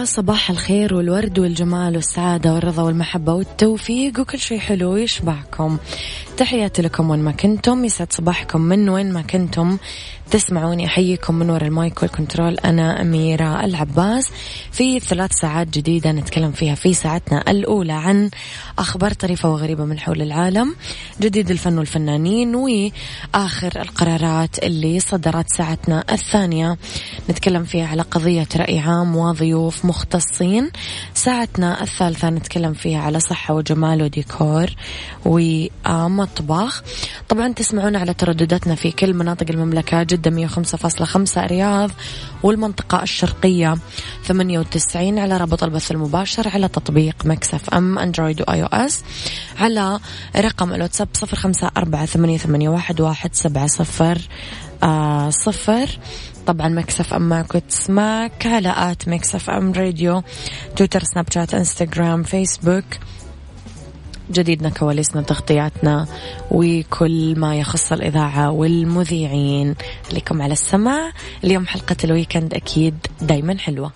يا صباح الخير والورد والجمال والسعادة والرضا والمحبة والتوفيق وكل شيء حلو يشبهكم تحياتي لكم وين ما كنتم يسعد صباحكم من وين ما كنتم. تسمعوني أحييكم من وراء ال mic وال control. أنا أميرة العباس. في ثلاث ساعات جديدة نتكلم فيها في ساعتنا الأولى عن أخبار طريفة وغريبة من حول العالم جديد الفن والفنانين وآخر القرارات اللي صدرت ساعتنا الثانية. نتكلم فيها على قضية رأي عام وضيوف مختصين. ساعتنا الثالثة نتكلم فيها على صحة وجمال وديكور ومطبخ. طبعا تسمعونا على تردداتنا في كل مناطق المملكة جدة 105.5 رياض والمنطقة الشرقية 98 على رابط البث المباشر على تطبيق Mix FM Android و iOS على رقم الواتساب 0548811700 آه صفر طبعا Mix FM معك تسمعك على at Mix FM Radio تويتر سناب شات إنستغرام فيسبوك. جديدنا كواليسنا تغطياتنا وكل ما يخص الإذاعة والمذيعين. لكم على السماع. اليوم حلقة ال weekend أكيد دايما حلوة.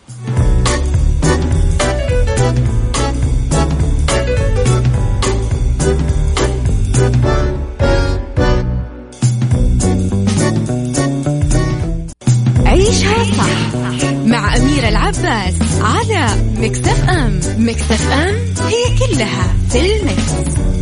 عيشها صح مع أميرة العباس على مكتف أم. مكتف أم هي كلها في المكس.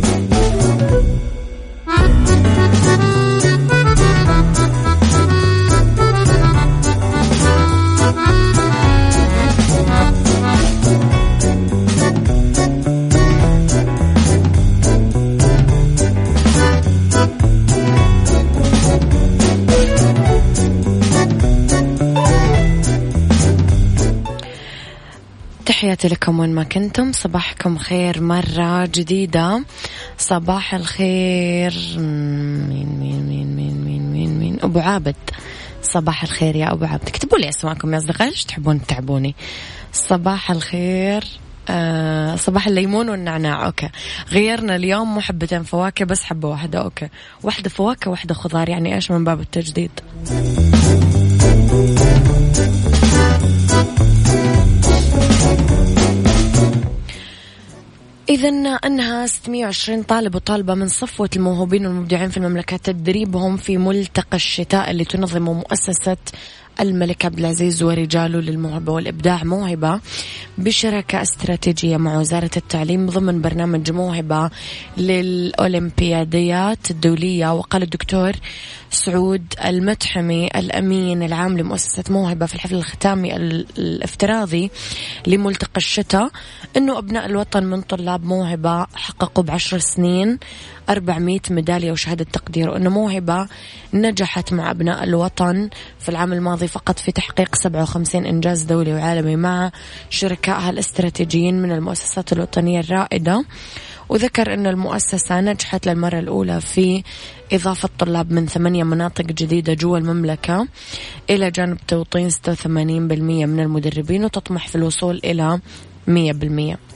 تحياتي لكم وين ما كنتم. صباحكم خير مرة جديدة. صباح الخير مين مين مين مين مين مين مين؟ أبو عابد. صباح الخير يا أبو عابد. اكتبوا لي أسماءكم يا أصدقائي ليش تحبون تتعبوني؟ صباح الخير آه صباح الليمون والنعناع. okay. غيرنا اليوم مو حبتين فواكه بس حبة واحدة. okay. واحدة فواكه واحدة خضار. يعني إيش من باب التجديد؟ إذا أنهى 620 طالب وطالبة من صفوة الموهوبين والمبدعين في المملكة تدريبهم في ملتقى الشتاء اللي تنظمه مؤسسة الملك عبد العزيز ورجاله للموهبة والإبداع موهبة بشراكة استراتيجية مع وزارة التعليم ضمن برنامج موهبة للأولمبياديات الدولية. وقال الدكتور سعود المتحمي الأمين العام لمؤسسة موهبة في الحفل الختامي الافتراضي لملتقى الشتاء أنه أبناء الوطن من طلاب موهبة حققوا بعشر سنين 400 ميدالية وشهادة تقدير وأنه موهبة نجحت مع أبناء الوطن في العام الماضي فقط في تحقيق 57 إنجاز دولي وعالمي مع شركائها الاستراتيجيين من المؤسسات الوطنية الرائدة. وذكر أن المؤسسة نجحت للمرة الأولى في إضافة طلاب من ثمانية مناطق جديدة جوا المملكة إلى جانب توطين 86% من المدربين وتطمح في الوصول إلى 100%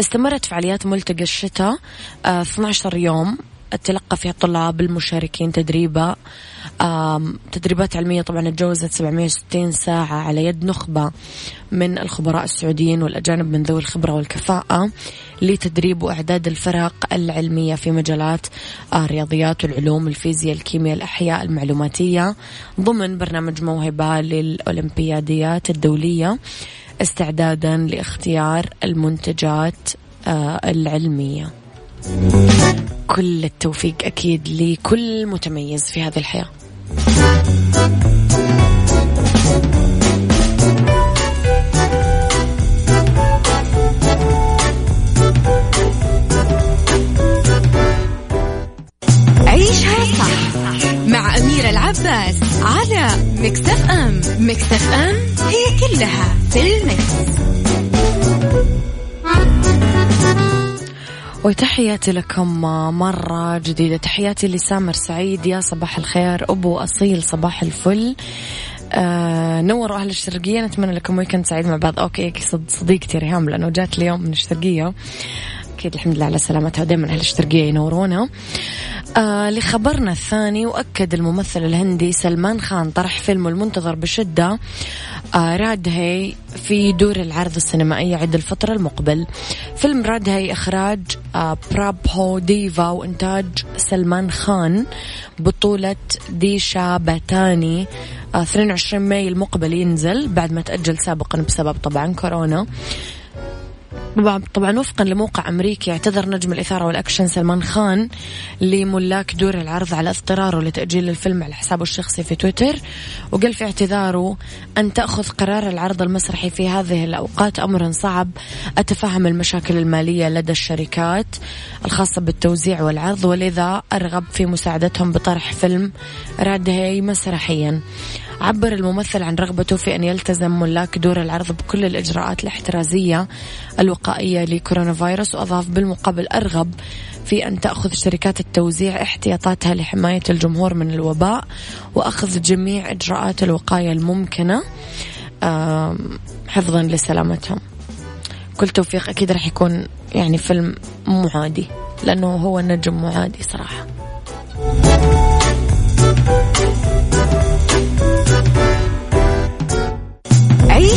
استمرت فعاليات ملتقى الشتاء 12 آه، يوم تلقى فيها الطلاب المشاركين تدريبا تدريبات علمية طبعا تجاوزت 760 ساعة على يد نخبة من الخبراء السعوديين والأجانب من ذوي الخبرة والكفاءة لتدريب وإعداد الفرق العلمية في مجالات الرياضيات والعلوم الفيزياء الكيمياء الأحياء المعلوماتية ضمن برنامج موهبة للأولمبياديات الدولية. استعدادا لاختيار المنتجات آه، العلمية. كل التوفيق أكيد لكل متميز في هذه الحياة. عيشها صح مع أميرة العباس على Mix FM. Mix FM. it's all in the mix. وتحياتي لكم مرة جديدة. تحياتي لسامر سعيد. يا صباح الخير. أبو أصيل صباح الفل. آه نوروا أهل الشرقية. نتمنى لكم weekend سعيد مع بعض. okay صديقتي ريهام لأنه جات اليوم من الشرقية. أكيد الحمد لله على سلامتها. ودائما أهل الشرقية ينورونا. آه لخبرنا الثاني وأكد الممثل الهندي سلمان خان طرح فيلمه المنتظر بشدة آه رادهي في دور العرض السينمائية عند الفترة المقبل. فيلم رادهي إخراج آه برابو ديفا وإنتاج سلمان خان بطولة ديشا باتاني. آه 22 ماي المقبل ينزل بعد ما تأجل سابقا بسبب طبعا كورونا. طبعا وفقا لموقع أمريكي اعتذر نجم الإثارة والأكشن سلمان خان لملاك دور العرض على اضطراره لتأجيل الفيلم على حسابه الشخصي في تويتر وقال في اعتذاره أن تأخذ قرار العرض المسرحي في هذه الأوقات أمر صعب أتفهم المشاكل المالية لدى الشركات الخاصة بالتوزيع والعرض ولذا أرغب في مساعدتهم بطرح فيلم رادهي مسرحيا. عبر الممثل عن رغبته في أن يلتزم ملاك دور العرض بكل الإجراءات الاحترازية الوقائية لكورونا فيروس وأضاف بالمقابل أرغب في أن تأخذ شركات التوزيع احتياطاتها لحماية الجمهور من الوباء وأخذ جميع إجراءات الوقاية الممكنة حفظا لسلامتهم. كل توفيق أكيد راح يكون يعني فيلم مو عادي لأنه هو نجم مو عادي صراحة.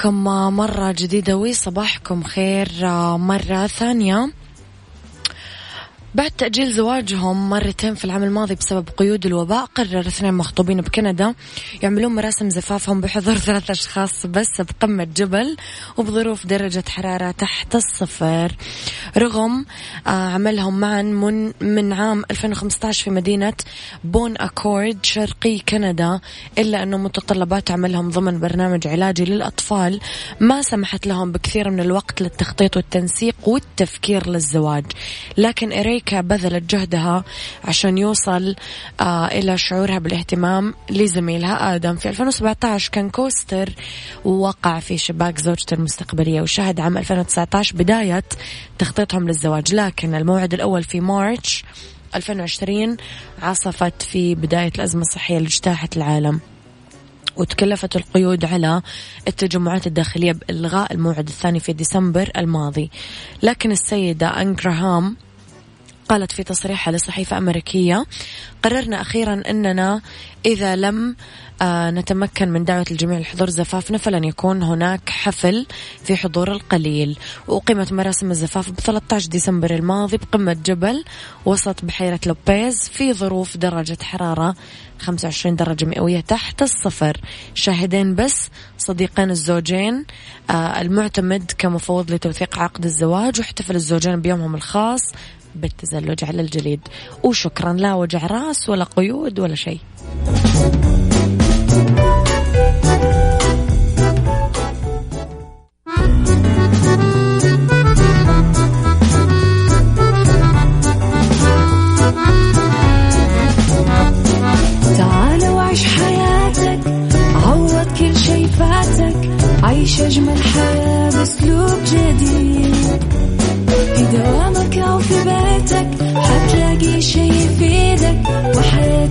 لكم مرة جديدة وصباحكم خير مرة ثانية. بعد تأجيل زواجهم مرتين في العام الماضي بسبب قيود الوباء قرر اثنين مخطوبين بكندا يعملون مراسم زفافهم بحضور ثلاث أشخاص بس بقمة جبل وبظروف درجة حرارة تحت الصفر. رغم آه، عملهم معا من, من عام 2015 في مدينة بون أكورد شرقي كندا إلا أنه متطلبات عملهم ضمن برنامج علاجي للأطفال ما سمحت لهم بكثير من الوقت للتخطيط والتنسيق والتفكير للزواج. لكن إريك بذلت جهدها عشان يوصل آه إلى شعورها بالاهتمام لزميلها آدم. في 2017 كان كوستر وقع في شباك زوجته المستقبلية وشهد عام 2019 بداية تخطيطهم للزواج. لكن الموعد الأول في مارتش 2020 عصفت في بداية الأزمة الصحية اللي اجتاحت العالم وتكلفت القيود على التجمعات الداخلية بإلغاء الموعد الثاني في ديسمبر الماضي. لكن السيدة أنجراهام قالت في تصريحها لصحيفة أمريكية قررنا أخيرا أننا إذا لم آه نتمكن من دعوة الجميع لحضور زفافنا فلن يكون هناك حفل في حضور القليل. وأقيمت مراسم الزفاف ب 13 ديسمبر الماضي بقمة جبل وسط بحيرة لوبيز في ظروف درجة حرارة 25 درجة مئوية تحت الصفر. شاهدين بس صديقين الزوجين آه المعتمد كمفوض لتوثيق عقد الزواج واحتفل الزوجين بيومهم الخاص بالتزلج على الجليد. وشكرا لا وجع راس ولا قيود ولا شيء.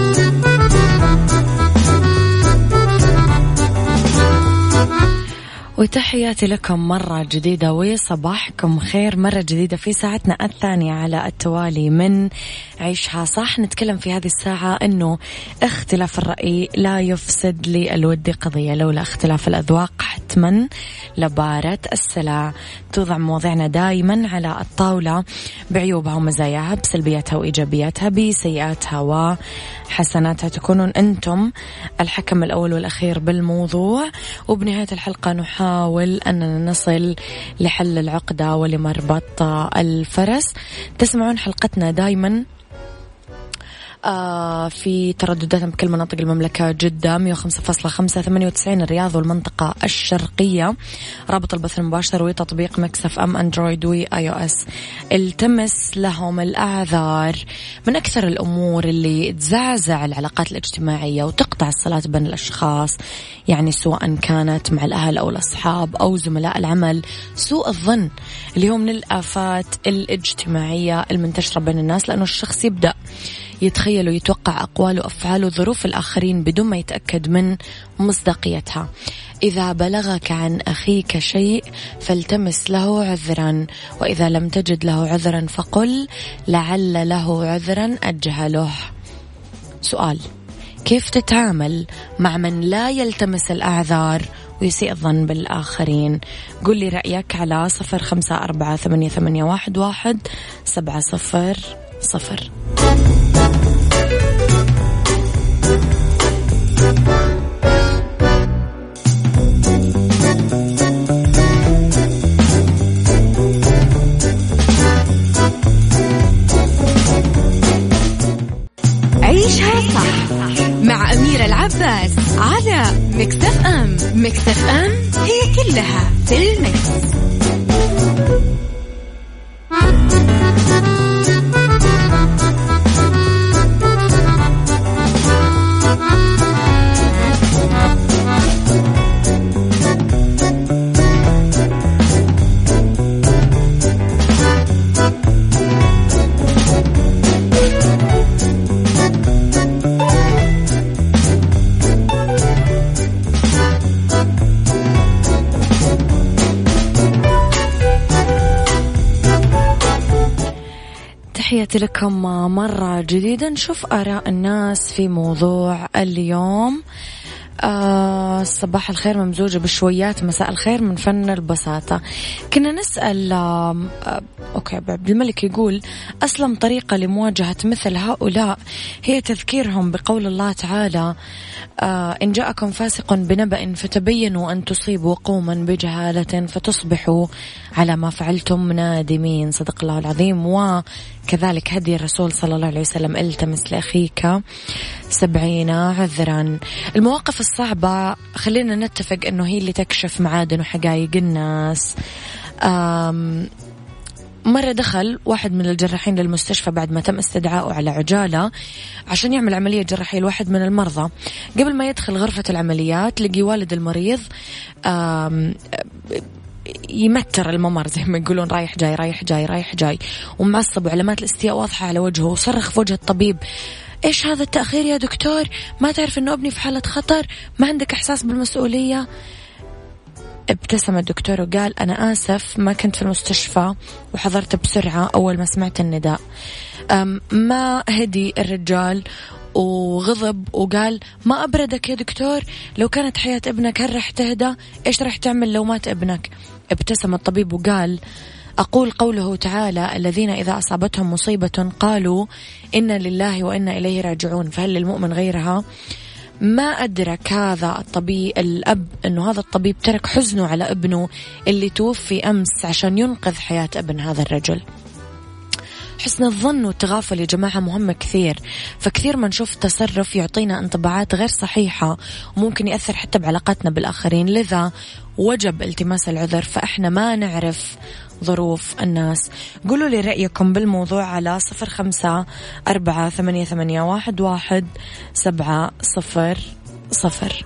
وتحياتي لكم مرة جديدة وصباحكم خير. مرة جديدة في ساعتنا الثانية على التوالي من عيشها. صح نتكلم في هذه الساعة أنه اختلاف الرأي لا يفسد للود قضية. لولا اختلاف الأذواق حتما لبارة السلع. توضع مواضيعنا دائما على الطاولة بعيوبها ومزاياها بسلبياتها وإيجابياتها بسيئاتها وحسناتها. تكونون أنتم الحكم الأول والأخير بالموضوع. وبنهاية الحلقة نحاول أننا نصل لحل العقدة ولمربط الفرس. تسمعون حلقتنا دائما آه في تردداتنا بكل مناطق المملكة جدة 105.5 98 الرياض والمنطقة الشرقية. رابط البث المباشر وتطبيق Mix FM Android و iOS. التمس لهم الأعذار من أكثر الأمور اللي تزعزع العلاقات الاجتماعية وتقطع الصلات بين الأشخاص يعني سواء كانت مع الأهل أو الأصحاب أو زملاء العمل. سوء الظن اللي هو من الآفات الاجتماعية المنتشرة بين الناس لأنه الشخص يبدأ يتخيل ويتوقع أقوال وأفعال وظروف الآخرين بدون ما يتأكد من مصداقيتها. إذا بلغك عن أخيك شيء فالتمس له عذرا وإذا لم تجد له عذرا فقل لعل له عذرا أجهله. سؤال كيف تتعامل مع من لا يلتمس الأعذار ويسيء الظن بالآخرين؟ قل لي رأيك على صفر خمسة أربعة ثمانية, واحد سبعة صفر صفر. العباس على مكتف أم مكتف أم هي كلها في المكس. تحياتي لكم مرة جديدة نشوف آراء الناس في موضوع اليوم. آه صباح الخير ممزوجة بشويات مساء الخير من فن البساطة. كنا نسأل آه أوكي عبد الملك يقول أسلم طريقة لمواجهة مثل هؤلاء هي تذكيرهم بقول الله تعالى آه إن جاءكم فاسق بنبأ فتبينوا أن تصيبوا قوما بجهالة فتصبحوا على ما فعلتم نادمين صدق الله العظيم. وكذلك هدي الرسول صلى الله عليه وسلم التمس لأخيك سبعين عذرا. المواقف الصعبة خلينا نتفق أنه هي اللي تكشف معادن وحقائق الناس. مرة دخل واحد من الجراحين للمستشفى بعد ما تم استدعائه على عجالة عشان يعمل عملية جراحية لواحد من المرضى. قبل ما يدخل غرفة العمليات لقي والد المريض يمتر الممر زي ما يقولون رايح جاي رايح جاي رايح جاي. ومعصب وعلامات الاستياء واضحة على وجهه وصرخ في وجه الطبيب. إيش هذا التأخير يا دكتور؟ ما تعرف إنه أبني في حالة خطر؟ ما عندك إحساس بالمسؤولية؟ ابتسم الدكتور وقال أنا آسف ما كنت في المستشفى وحضرت بسرعة أول ما سمعت النداء. ما هدي الرجال وغضب وقال ما أبردك يا دكتور؟ لو كانت حياة ابنك هل رح تهدى؟ إيش رح تعمل لو مات ابنك؟ ابتسم الطبيب وقال أقول قوله تعالى الذين إذا أصابتهم مصيبة قالوا إنا لله وإنا إليه راجعون. فهل للمؤمن غيرها؟ ما أدرك هذا الطبيب الأب أنه هذا الطبيب ترك حزنه على ابنه اللي توفي أمس عشان ينقذ حياة ابن هذا الرجل. حسن الظن والتغافل يا جماعة مهمة كثير. فكثير ما نشوف تصرف يعطينا انطباعات غير صحيحة وممكن يأثر حتى بعلاقاتنا بالآخرين. لذا وجب التماس العذر فإحنا ما نعرف ظروف الناس. قولوا لي رأيكم بالموضوع على صفر خمسة أربعة ثمانية, ثمانية واحد, واحد سبعة صفر صفر.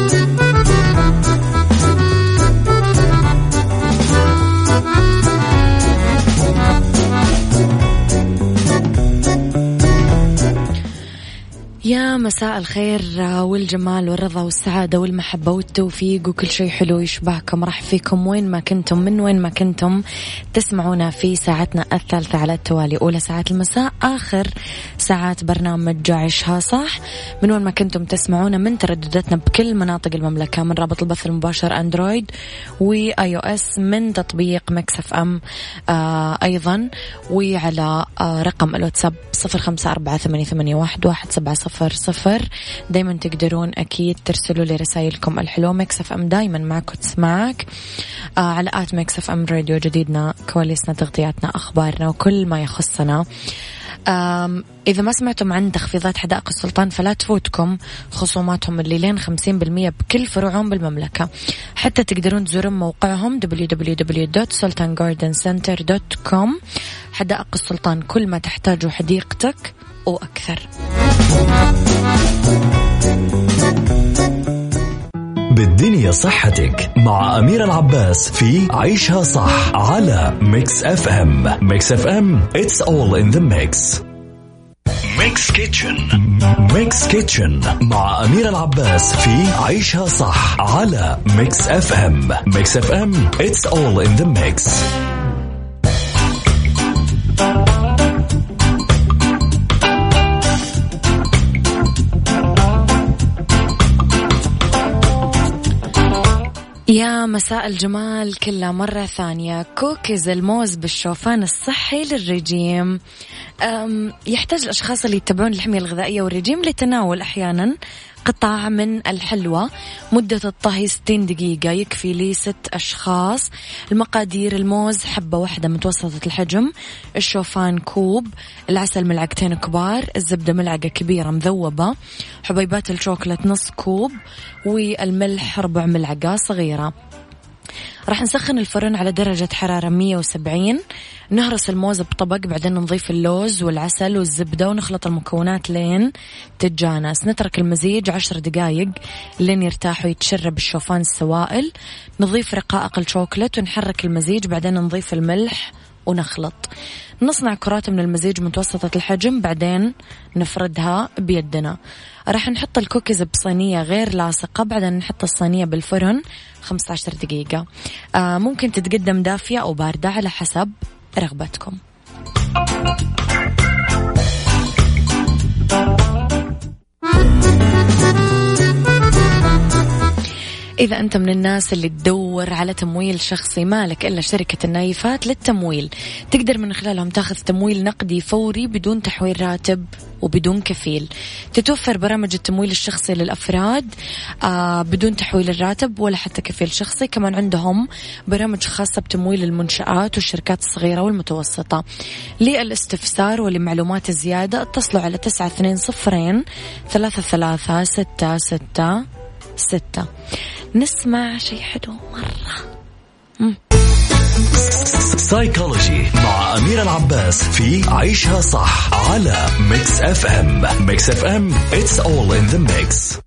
يا مساء الخير والجمال والرضا والسعادة والمحبة والتوفيق وكل شيء حلو يشبهكم. راح فيكم وين ما كنتم من وين ما كنتم تسمعونا في ساعتنا الثالثة على التوالي. أولى ساعات المساء آخر ساعات برنامج عيشها صح من وين ما كنتم تسمعونا من تردداتنا بكل مناطق المملكة من رابط البث المباشر Android و iOS من تطبيق Mix FM آه أيضا وعلى آه رقم الواتساب صفر خمسة أربعة ثمانية واحد سبعة صفر. صفر صفر. دايما تقدرون أكيد ترسلوا لي رسائلكم الحلوة. Mix FM دايما معك وتسمعك. آه على آت مكسف أم راديو جديدنا كواليسنا تغطياتنا أخبارنا وكل ما يخصنا. إذا ما سمعتم عن تخفيضات حدائق السلطان فلا تفوتكم. خصوماتهم اللي لين خمسين بالمية بكل فروعهم بالمملكة. حتى تقدرون تزورون موقعهم www.sultangardencenter.com حدائق السلطان كل ما تحتاجه حديقتك وأكثر. بالدنيا صحتك مع أميرة العباس في عيشها صح على Mix FM Mix FM it's all in the mix. Mix Kitchen Mix Kitchen مع أميرة العباس في عيشها صح على Mix FM Mix FM it's all in the mix. يا مساء الجمال كله مرة ثانية. كوكيز الموز بالشوفان الصحي للرجيم. يحتاج الأشخاص اللي يتبعون الحمية الغذائية والرجيم لتناول أحيانا قطع من الحلوى. مدة الطهي 60 دقيقة. يكفي لي ست أشخاص. المقادير الموز حبة واحدة متوسطة الحجم. الشوفان كوب. العسل ملعقتين كبار. الزبدة ملعقة كبيرة مذوبة. حبيبات الشوكولات نص كوب. والملح ربع ملعقة صغيرة. راح نسخن الفرن على درجة حرارة 170 نهرس الموز بطبق بعدين نضيف اللوز والعسل والزبدة ونخلط المكونات لين تتجانس. نترك المزيج عشر دقايق لين يرتاح ويتشرب الشوفان السوائل. نضيف رقائق الشوكولات ونحرك المزيج بعدين نضيف الملح ونخلط. نصنع كرات من المزيج متوسطة الحجم بعدين نفردها بيدنا. راح نحط الكوكيز بصينية غير لاصقة بعدين نحط الصينية بالفرن 15 دقيقة. آه ممكن تتقدم دافية أو باردة على حسب رغبتكم. إذا أنت من الناس اللي تدور على تمويل شخصي مالك إلا شركة النايفات للتمويل. تقدر من خلالهم تاخذ تمويل نقدي فوري بدون تحويل راتب. وبدون كفيل. تتوفر برامج التمويل الشخصي للأفراد آه بدون تحويل الراتب ولا حتى كفيل شخصي. كمان عندهم برامج خاصة بتمويل المنشآت والشركات الصغيرة والمتوسطة. للاستفسار ولمعلومات زيادة اتصلوا على تسعة اثنين صفرين ثلاثة ثلاثة ستة ستة ستة. نسمع شيء حلو مرة. Psychology مع أميرة العباس في عيشها صح على Mix FM Mix FM it's all in the mix.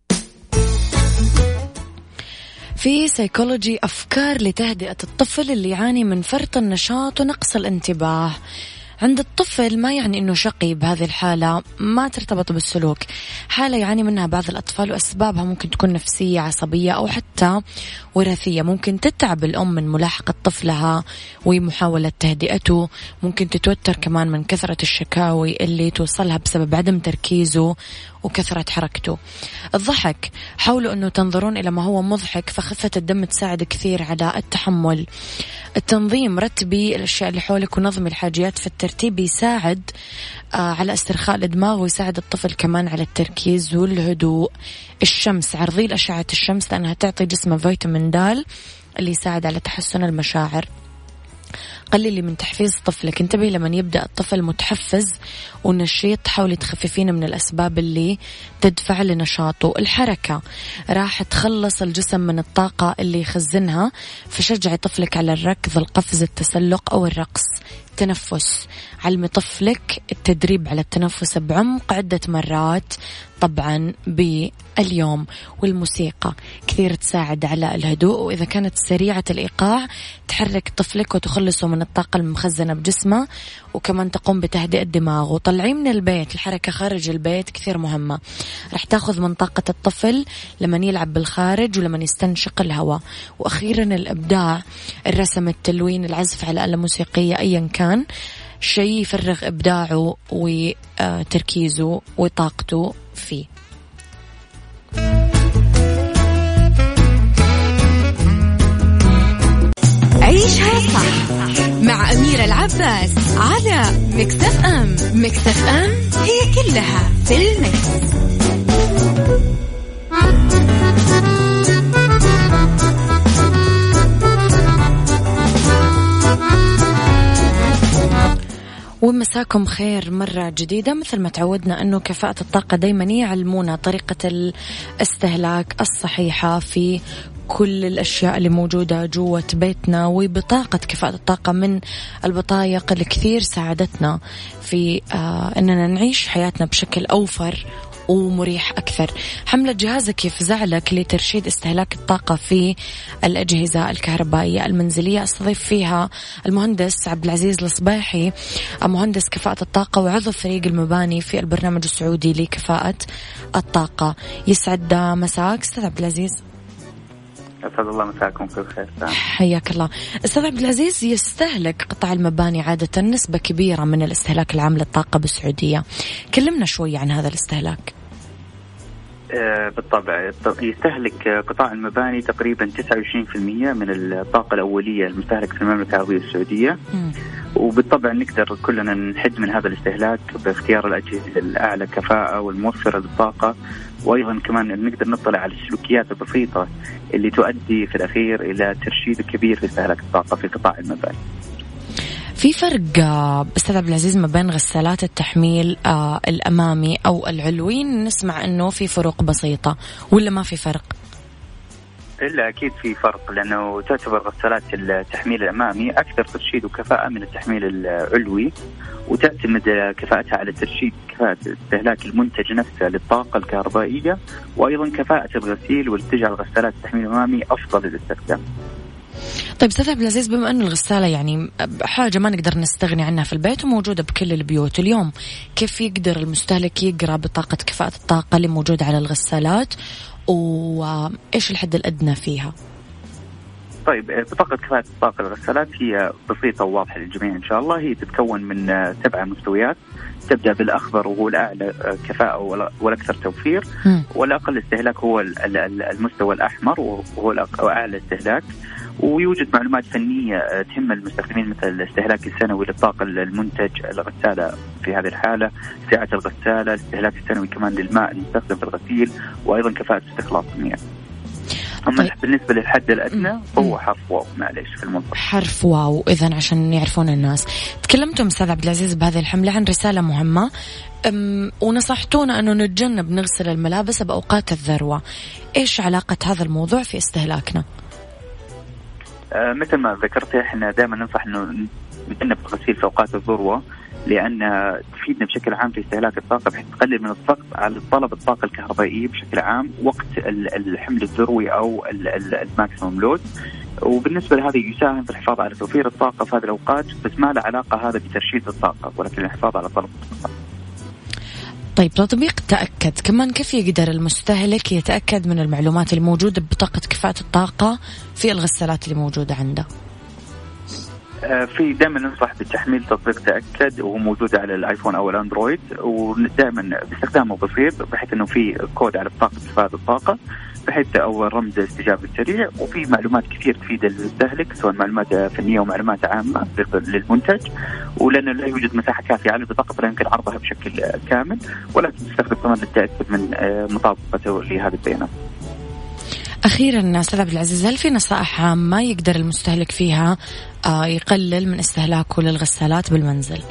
في سيكولوجي أفكار لتهدئة الطفل اللي يعاني من فرط النشاط ونقص الانتباه. عند الطفل ما يعني إنه شقي بهذه الحالة ما ترتبط بالسلوك. حالة يعاني منها بعض الأطفال وأسبابها ممكن تكون نفسية عصبية أو حتى وراثية. ممكن تتعب الأم من ملاحقة طفلها ومحاولة تهدئته. ممكن تتوتر كمان من كثرة الشكاوي اللي توصلها بسبب عدم تركيزه وكثرة حركته. الضحك حاولوا أنه تنظرون إلى ما هو مضحك فخفة الدم تساعد كثير على التحمل. التنظيم رتبي الأشياء اللي حولك ونظمي الحاجيات في الترتيب يساعد آه على استرخاء الدماغ ويساعد الطفل كمان على التركيز والهدوء. الشمس عرضي لأشعة الشمس لأنها تعطي جسمه فيتامين د اللي يساعد على تحسن المشاعر. قللي من تحفيز طفلك. انتبهي لما يبدأ الطفل متحفز ونشيط حاولي تخففين من الأسباب اللي تدفع لنشاطه. الحركة راح تخلص الجسم من الطاقة اللي يخزنها فشجعي طفلك على الركض القفز التسلق أو الرقص. التنفس علمي طفلك التدريب على التنفس بعمق عدة مرات طبعا باليوم. والموسيقى. كثير تساعد على الهدوء وإذا كانت سريعة الإيقاع تحرك طفلك وتخلصه من الطاقة المخزنة بجسمه وكمان تقوم بتهدئة دماغه وطلعيه من البيت الحركة خارج البيت كثير مهمة. راح تاخذ من طاقة الطفل لما يلعب بالخارج ولما يستنشق الهواء. وأخيرا الإبداع الرسم التلوين العزف على آلة موسيقية أيا كان. شيء يفرغ إبداعه وتركيزه وطاقته فيه. عيشها صح مع أميرة العباس على مكتف أم مكتف أم هي كلها في المكس. ومساكم خير مرة جديدة مثل ما تعودنا أنه كفاءة الطاقة دايما يعلمونا طريقة الاستهلاك الصحيحة في كل الأشياء اللي موجودة جوة بيتنا وبطاقة كفاءة الطاقة من البطايق اللي كثير ساعدتنا في آه أننا نعيش حياتنا بشكل أوفر ومريح أكثر. حملة جهازك يفزع لك لترشيد استهلاك الطاقة في الأجهزة الكهربائية المنزلية؟ أستضيف فيها المهندس عبد العزيز الصباحي مهندس كفاءة الطاقة وعضو فريق المباني في البرنامج السعودي لكفاءة الطاقة. يسعد مساك أستاذ عبد العزيز أسعد الله مساكم كل خير حياك الله. أستاذ عبد العزيز يستهلك قطاع المباني عادة نسبة كبيرة من الاستهلاك العام للطاقة بالسعودية. كلمنا شوي عن هذا الاستهلاك. آه، بالطبع. يستهلك قطاع المباني تقريبا 29% من الطاقة الأولية المستهلكة في المملكة العربية السعودية. م. وبالطبع نقدر كلنا نحد من هذا الاستهلاك باختيار الأجهزة الأعلى كفاءة والموفرة للطاقة. وأيضا كمان نقدر نطلع على السلوكيات البسيطة اللي تؤدي في الأخير إلى ترشيد كبير في استهلاك الطاقة في قطاع المباني. في فرق آه، أستاذ عبد العزيز ما بين غسالات التحميل آه، الأمامي أو العلوي نسمع إنه في فروق بسيطة ولا ما في فرق؟ إلا أكيد في فرق لأنه تعتبر غسالات التحميل الأمامي أكثر ترشيد وكفاءة من التحميل العلوي وتعتمد كفاءتها على ترشيد كفاءة استهلاك المنتج نفسه للطاقة الكهربائية وأيضا كفاءة الغسيل واللي تجعل غسالات التحميل الأمامي أفضل للاستخدام. طيب أستاذ عبد العزيز بما انه الغسالة يعني حاجة ما نقدر نستغني عنها في البيت وموجودة بكل البيوت اليوم كيف يقدر المستهلك يقرأ بطاقة كفاءة الطاقة اللي موجودة على الغسالات وإيش الحد الأدنى فيها؟ طيب بطاقة كفاءة الطاقة الغسالات هي بسيطة وواضحة للجميع إن شاء الله. هي تتكون من سبعة مستويات. تبدأ بالأخضر وهو الأعلى كفاءة والأكثر توفير. والأقل استهلاك هو المستوى الأحمر وهو أعلى استهلاك. ويوجد معلومات فنية تهم المستخدمين مثل الاستهلاك السنوي للطاقة المنتج الغسالة في هذه الحالة سعة الغسالة الاستهلاك السنوي كمان للماء المستخدم في الغسيل وأيضا كفاءة استخلاص المياه. أما طيب. بالنسبة للحد الأدنى هو حرف واو معليش في المنطقة. حرف واو. اذا عشان يعرفون الناس. تكلمتم أستاذ عبد العزيز بهذه الحملة عن رسالة مهمة. ونصحتونا أنه نتجنب نغسل الملابس بأوقات الذروة. إيش علاقة هذا الموضوع في استهلاكنا؟ آه مثل ما ذكرت إحنا دائما ننصح إنه نتجنب الغسيل في أوقات الذروة. لأن تفيدنا بشكل عام في استهلاك الطاقة بحيث تقلل من الضغط على طلب الطاقة الكهربائية بشكل عام وقت الحمل الذروي أو الماكسيموم لود. وبالنسبة لهذا يساهم في الحفاظ على توفير الطاقة في هذه الأوقات بس ما له علاقة هذا بترشيد الطاقة ولكن الحفاظ على طلب الطاقة. طيب تطبيق تأكد. كمان كيف يقدر المستهلك يتأكد من المعلومات الموجودة ببطاقة كفاءة الطاقة في الغسالات اللي موجودة عنده؟ في دائما ننصح بتحميل تطبيق تأكد وهو موجود على الآيفون أو الأندرويد ودائما باستخدامه بسيط بحيث إنه في كود على بطاقه استفادة الطاقة بحيث أو رمز استجابة سريع وفي معلومات كثير تفيد المستهلك سواء معلومات فنية ومعلومات عامة للمنتج ولأنه لا يوجد مساحة كافية على البطاقة فلا يمكن عرضها بشكل كامل ولكن تستخدم كمان للتاكد من آه، مطابقته لهذه البيانات. أخيرا أستاذ عبد العزيز هل في نصائح عامة يقدر المستهلك فيها آه، يقلل من استهلاكه للغسالات بالمنزل؟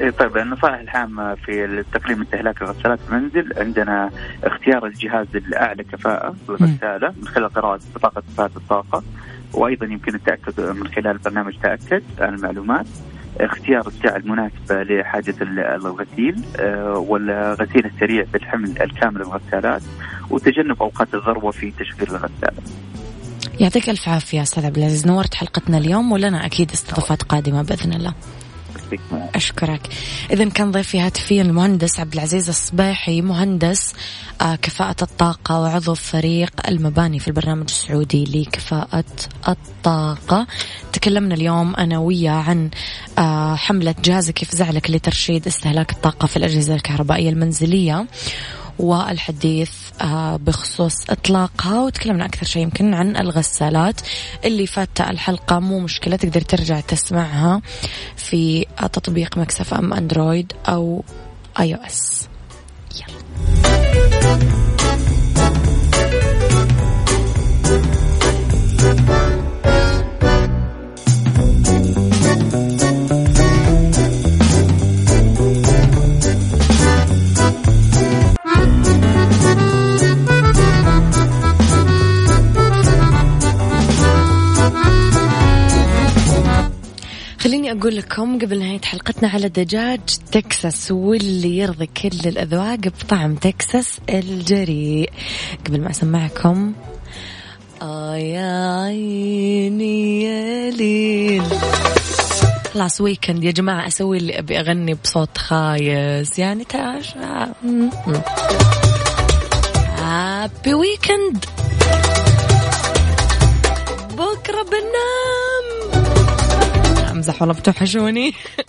إيه، طيب النصائح العامة في تقليل استهلاك الغسالات في المنزل عندنا اختيار الجهاز الأعلى كفاءة للغسالة من خلال قراءة بطاقة كفاءة الطاقة وأيضا يمكن التأكد من خلال برنامج تأكد عن المعلومات اختيار الساعة المناسبة لحاجة الغسيل آه، والغسيل السريع بالحمل الكامل للغسالات وتجنب أوقات الذروة في تشغيل الغسالة. يعطيك ألف عافية أستاذ عبد العزيز. نورت حلقتنا اليوم ولنا أكيد استضافات قادمة بإذن الله. أشكرك. إذا كان ضيفي هاتفيا المهندس عبد العزيز الصباحي مهندس آه، كفاءة الطاقة وعضو فريق المباني في البرنامج السعودي لكفاءة الطاقة. تكلمنا اليوم أنا وياه عن آه، حملة جهازك يفزعلك لترشيد استهلاك الطاقة في الأجهزة الكهربائية المنزلية. والحديث آه، بخصوص إطلاقها وتكلمنا أكثر شيء يمكن عن الغسالات اللي فات الحلقة. مو مشكلة تقدر ترجع تسمعها في تطبيق مكسف أم أندرويد أو آي أو إس يلا. أقول لكم قبل نهاية حلقتنا على دجاج تكساس واللي يرضي كل الأذواق بطعم تكساس الجريء. قبل ما أسمعكم يا عيني يا ليل. خلاص weekend يا جماعة أسوي اللي أبي أغني بصوت خايس. يعني تعال happy weekend بكرة بنام أمزح والله بتوحشوني.